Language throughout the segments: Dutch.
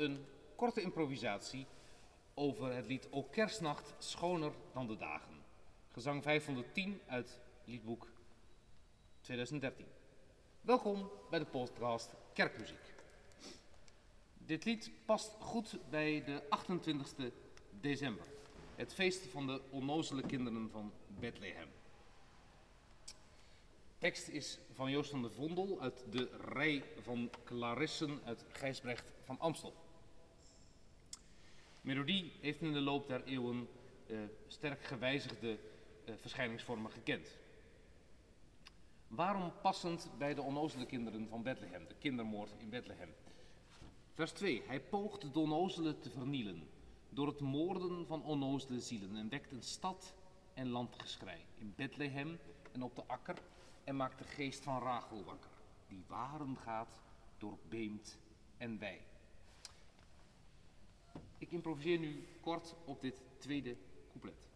een korte improvisatie over het lied O Kerstnacht schoner dan de dagen. Gezang 510 uit liedboek 2013. Welkom bij de podcast Kerkmuziek. Dit lied past goed bij de 28e december, het feest van de onnozele kinderen van Bethlehem. Tekst is van Joost van der Vondel uit de rij van Clarissen uit Gijsbrecht van Amstel. Melodie heeft in de loop der eeuwen eh, sterk gewijzigde eh, verschijningsvormen gekend. Waarom passend bij de onnozele kinderen van Bethlehem, de kindermoord in Bethlehem? Vers 2. Hij poogt de onnozele te vernielen door het moorden van onnozele zielen en wekt een stad en landgeschrei in Bethlehem en op de akker en maakt de geest van Rachel wakker, die waren gaat door Beemt en wij. Ik improviseer nu kort op dit tweede couplet.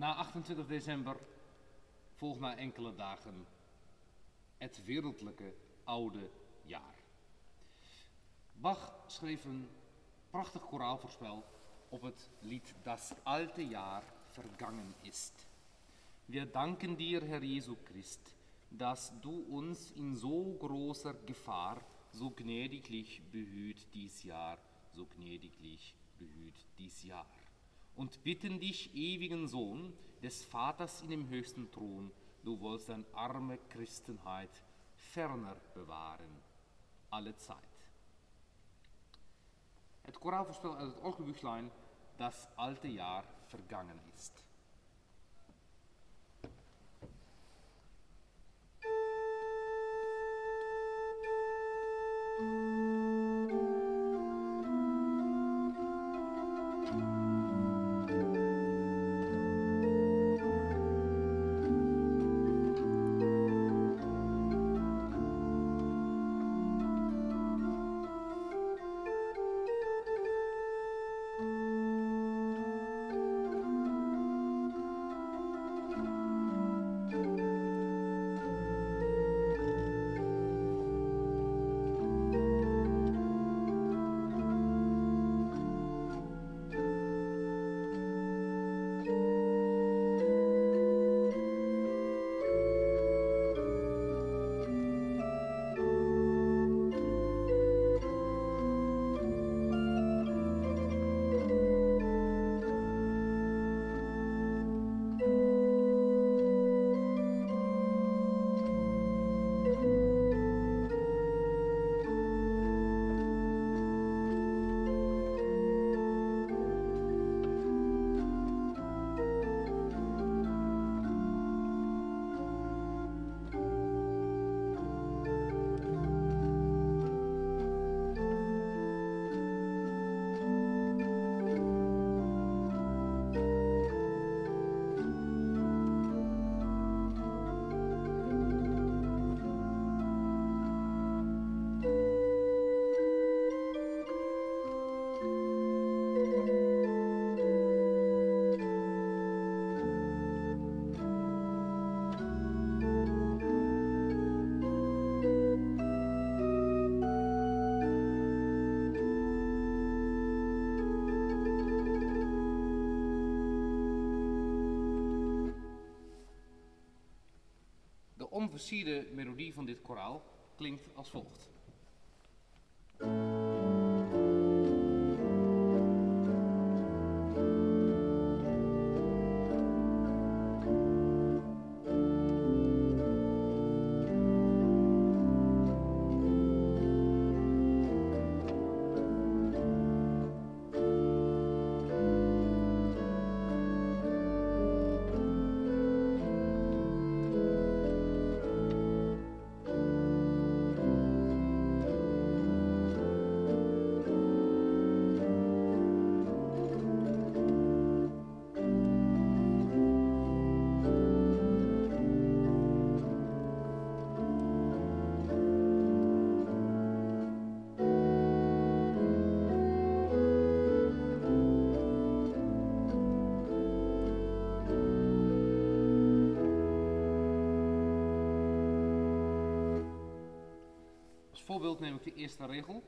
Na 28 december volgt na enkele dagen het wereldlijke oude jaar. Bach schreef een prachtig koraalvoorspel op het lied Das alte Jahr vergangen ist. Wir danken dir, Herr Jesu Christ, dass du uns in so großer Gefahr so gnädiglich behüt dies Jahr, so gnädiglich behüt dies Jahr und bitten dich, ewigen Sohn des Vaters in dem höchsten Thron, du wollst dein arme Christenheit ferner bewahren, alle Zeit. Het koraalvoorspel uit het Orgelbüchlein, das alte Jahr vergangen ist. De onversierde melodie van dit koraal klinkt als volgt. Voorbeeld neem ik de eerste regel.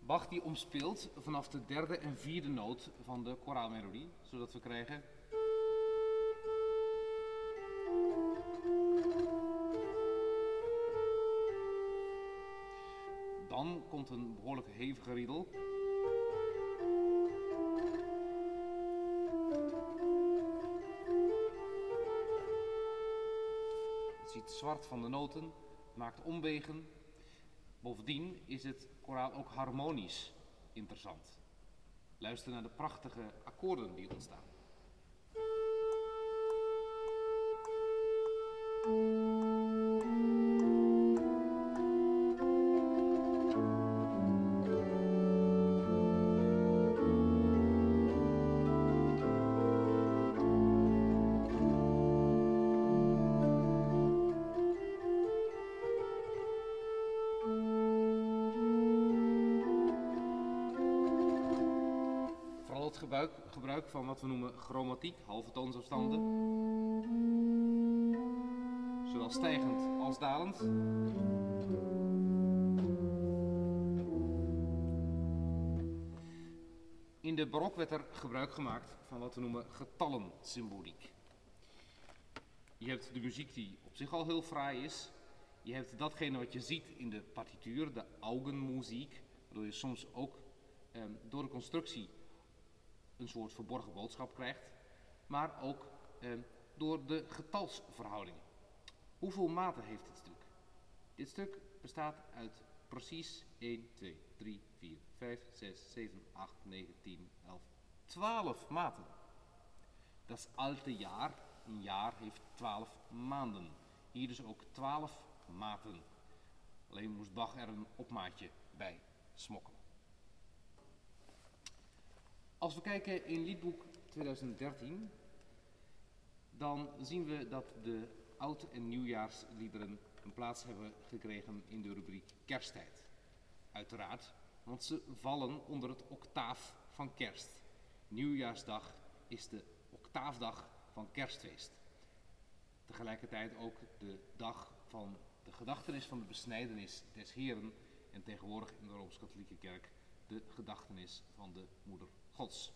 Bach die omspeelt vanaf de derde en vierde noot van de koraalmelodie, zodat we krijgen Dan komt een behoorlijk hevige riedel. Zwart van de noten, maakt omwegen. Bovendien is het koraal ook harmonisch interessant. Luister naar de prachtige akkoorden die ontstaan. Gebruik, van wat we noemen chromatiek, halve toonsafstanden. Zowel stijgend als dalend. In de barok werd er gebruik gemaakt van wat we noemen getallensymboliek. Je hebt de muziek die op zich al heel fraai is. Je hebt datgene wat je ziet in de partituur, de augenmuziek, waardoor je soms ook eh, door de constructie een soort verborgen boodschap krijgt, maar ook eh, door de getalsverhoudingen. Hoeveel maten heeft dit stuk? Dit stuk bestaat uit precies 1, 2, 3, 4, 5, 6, 7, 8, 9, 10, 11, 12 maten. Dat is alte jaar. Een jaar heeft 12 maanden. Hier dus ook 12 maten. Alleen moest Bach er een opmaatje bij smokkelen. Als we kijken in liedboek 2013, dan zien we dat de oud- en nieuwjaarsliederen een plaats hebben gekregen in de rubriek kersttijd. Uiteraard, want ze vallen onder het octaaf van kerst. Nieuwjaarsdag is de octaafdag van kerstfeest. Tegelijkertijd ook de dag van de gedachtenis van de besnijdenis des Heren en tegenwoordig in de Rooms-Katholieke Kerk de gedachtenis van de Moeder Gods.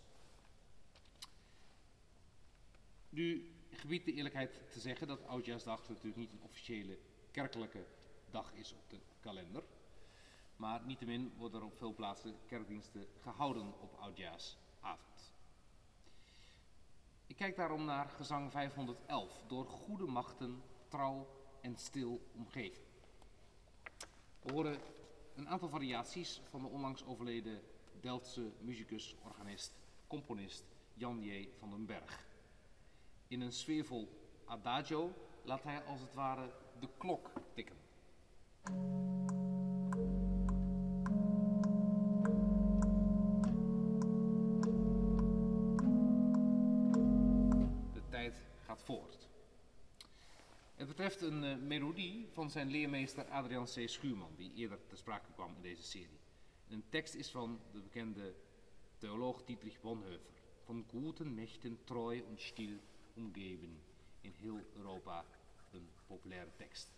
Nu gebied de eerlijkheid te zeggen dat Oudjaarsdag natuurlijk niet een officiële kerkelijke dag is op de kalender. Maar niettemin worden er op veel plaatsen kerkdiensten gehouden op Oudjaarsavond. Ik kijk daarom naar gezang 511, door goede machten, trouw en stil omgeven. We horen een aantal variaties van de onlangs overleden Delftse muzikus, organist, componist Jan J. van den Berg. In een sfeervol adagio laat hij als het ware de klok tikken. De tijd gaat voort. Het betreft een uh, melodie van zijn leermeester Adrian C. Schuurman, die eerder ter sprake kwam in deze serie. Een tekst is van de bekende theoloog Dietrich Bonhoeffer. Van guten Mächten treu en stil omgeven. In heel Europa een populaire tekst.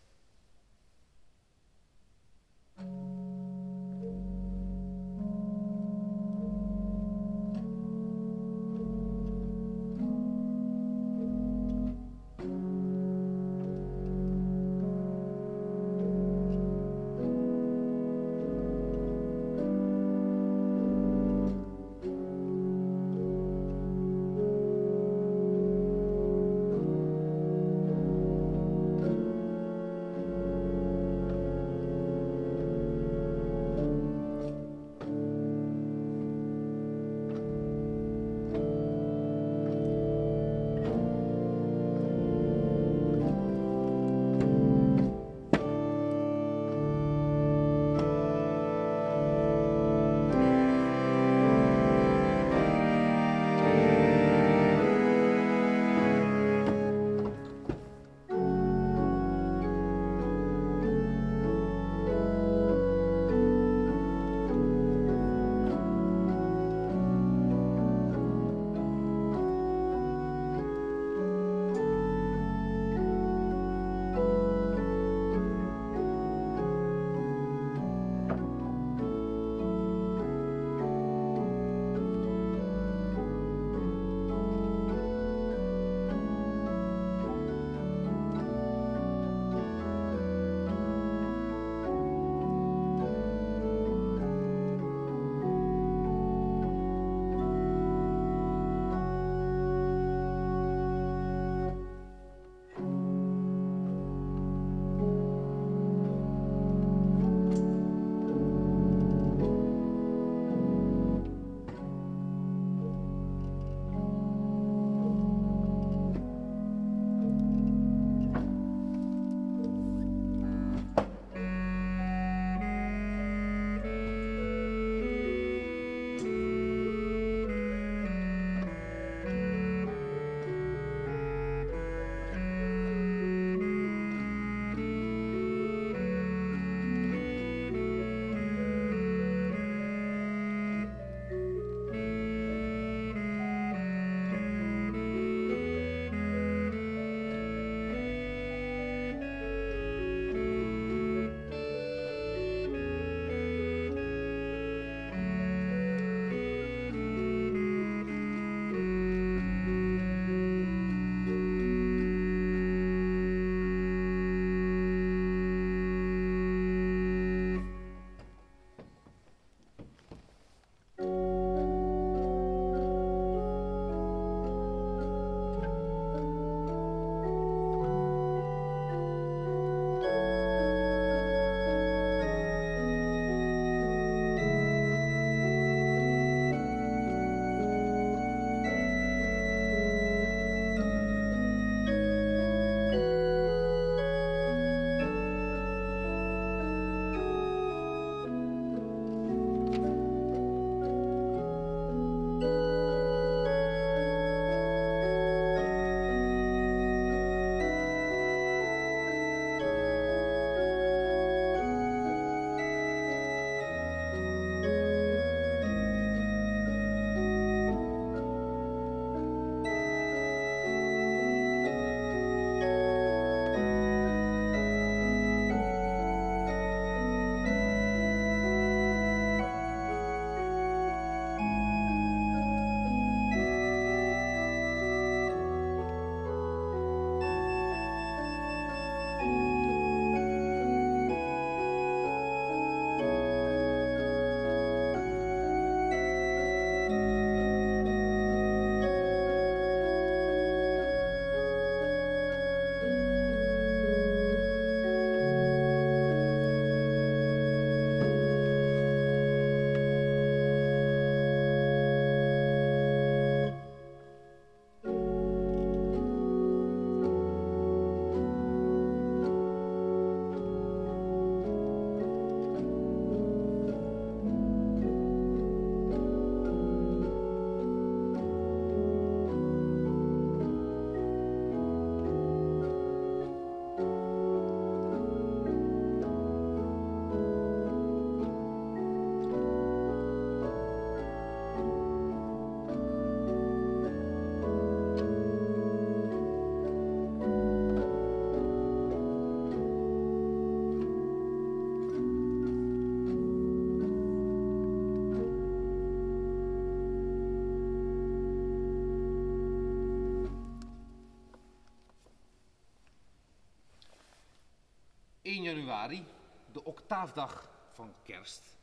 Januari, de octaafdag van kerst,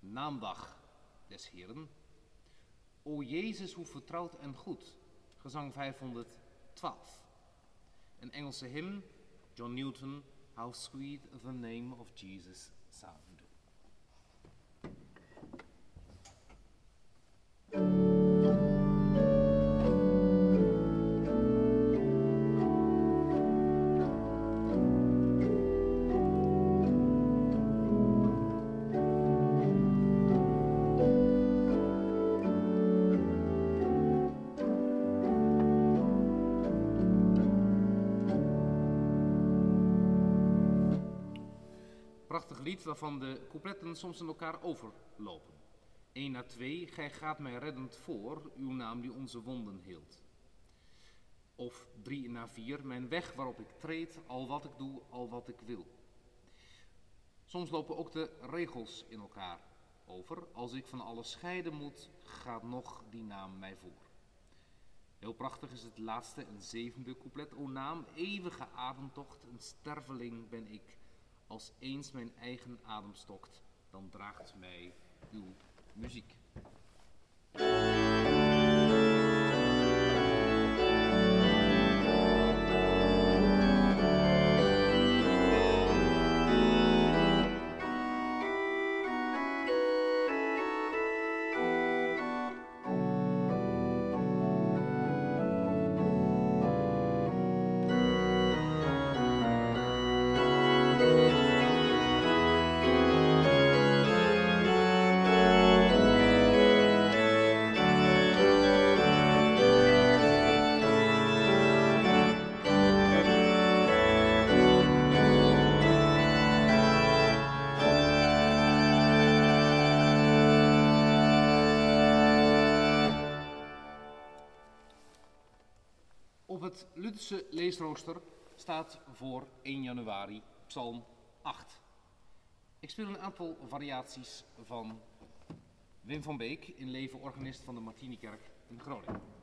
naamdag des Heren. O Jezus, hoe vertrouwd en goed, gezang 512. Een Engelse hymn, John Newton, How Sweet the Name of Jesus Sound. Waarvan de coupletten soms in elkaar overlopen. 1 na 2, gij gaat mij reddend voor, uw naam die onze wonden hield. Of 3 na 4, mijn weg waarop ik treed, al wat ik doe, al wat ik wil. Soms lopen ook de regels in elkaar over. Als ik van alles scheiden moet, gaat nog die naam mij voor. Heel prachtig is het laatste en zevende couplet. O naam, eeuwige ademtocht, een sterveling ben ik. Als eens mijn eigen adem stokt, dan draagt mij uw muziek. Het Lutherse leesrooster staat voor 1 januari Psalm 8. Ik speel een aantal variaties van Wim van Beek in leven organist van de Martinikerk in Groningen.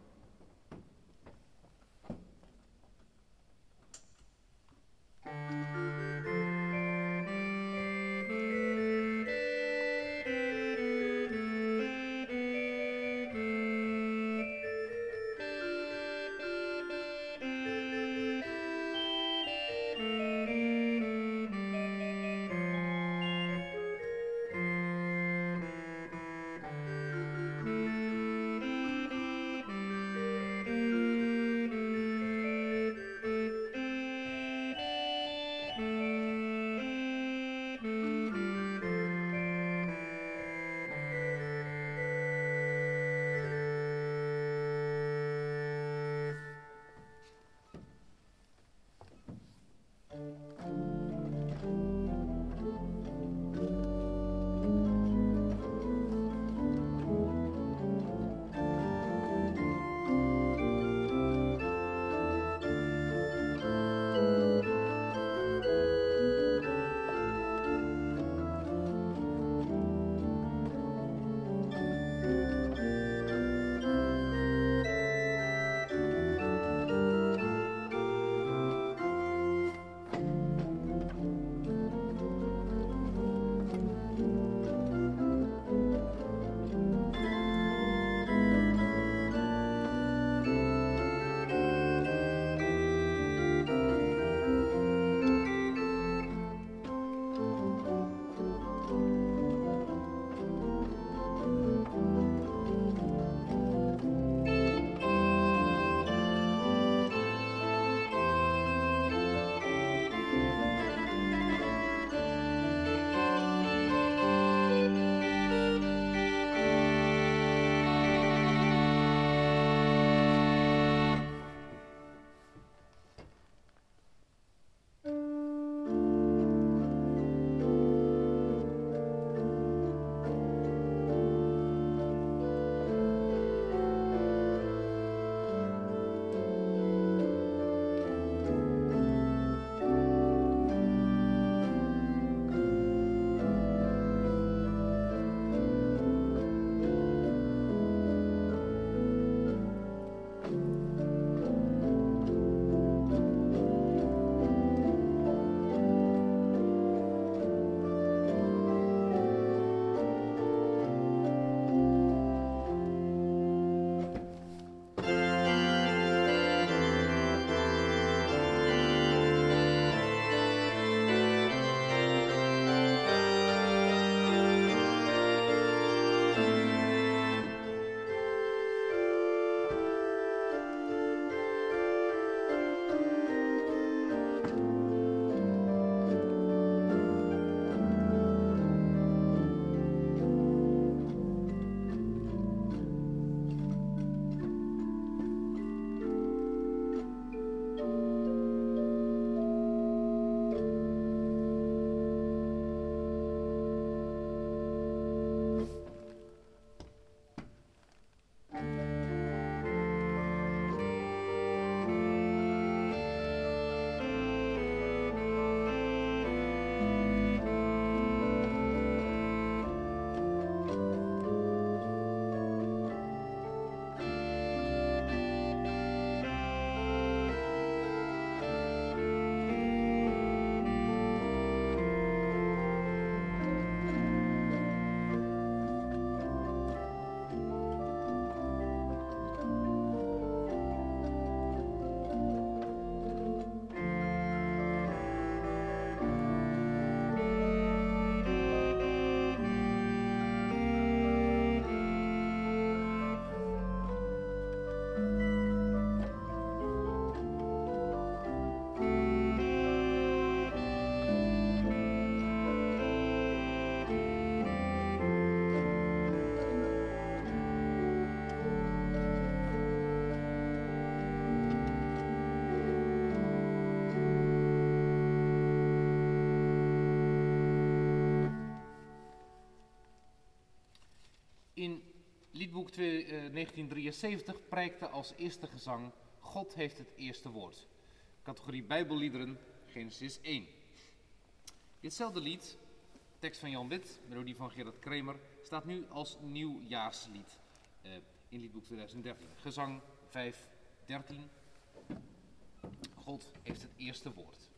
Liedboek 2, eh, 1973 prijkte als eerste gezang God heeft het eerste woord. Categorie Bijbelliederen, Genesis 1. Ditzelfde lied, tekst van Jan Wit, melodie van Gerard Kremer, staat nu als nieuwjaarslied eh, in liedboek 2013. Gezang 513. God heeft het eerste woord.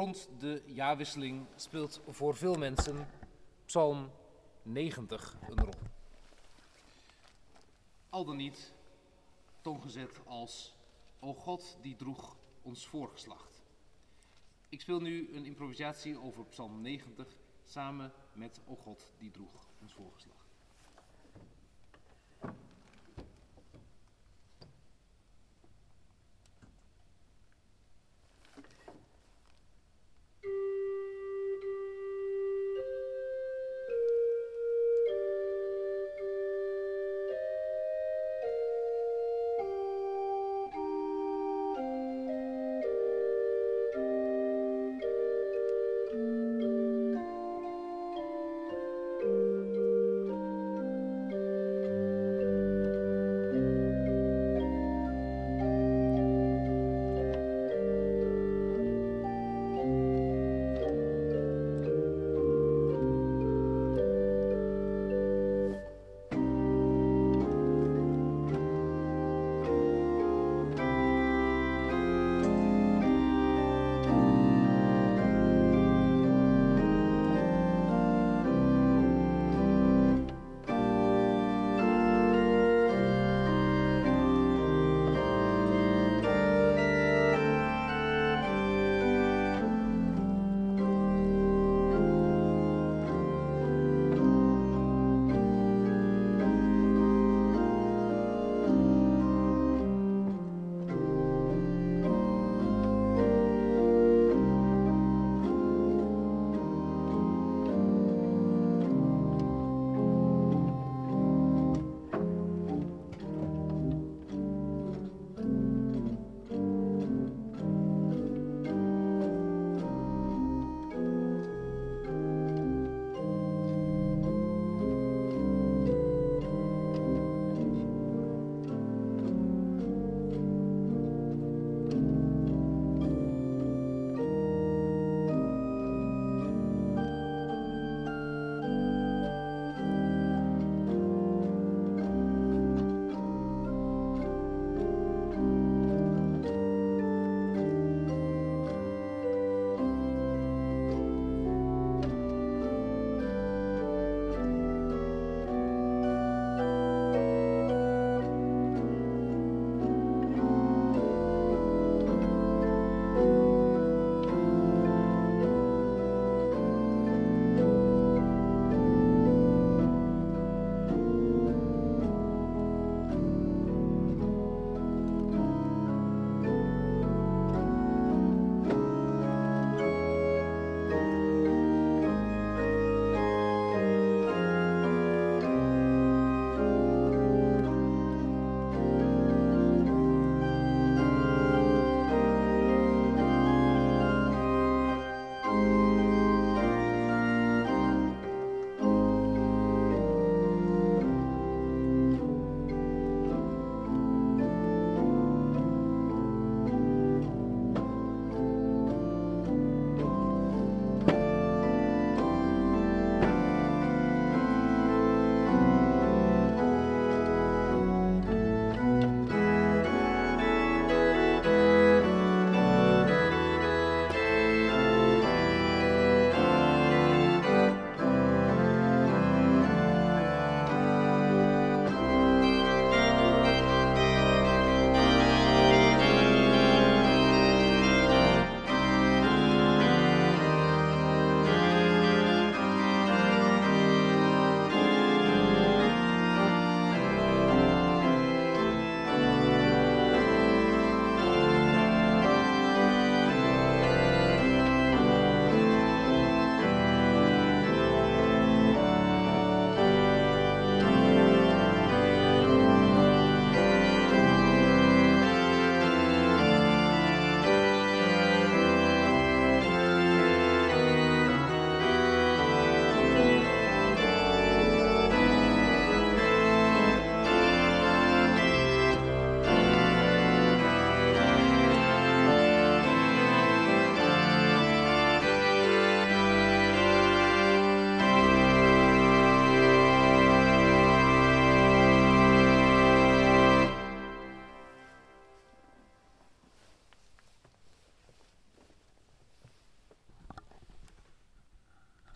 Rond de jaarwisseling speelt voor veel mensen Psalm 90 een rol. Al dan niet toongezet als O God die droeg ons voorgeslacht. Ik speel nu een improvisatie over Psalm 90 samen met O God die droeg ons voorgeslacht.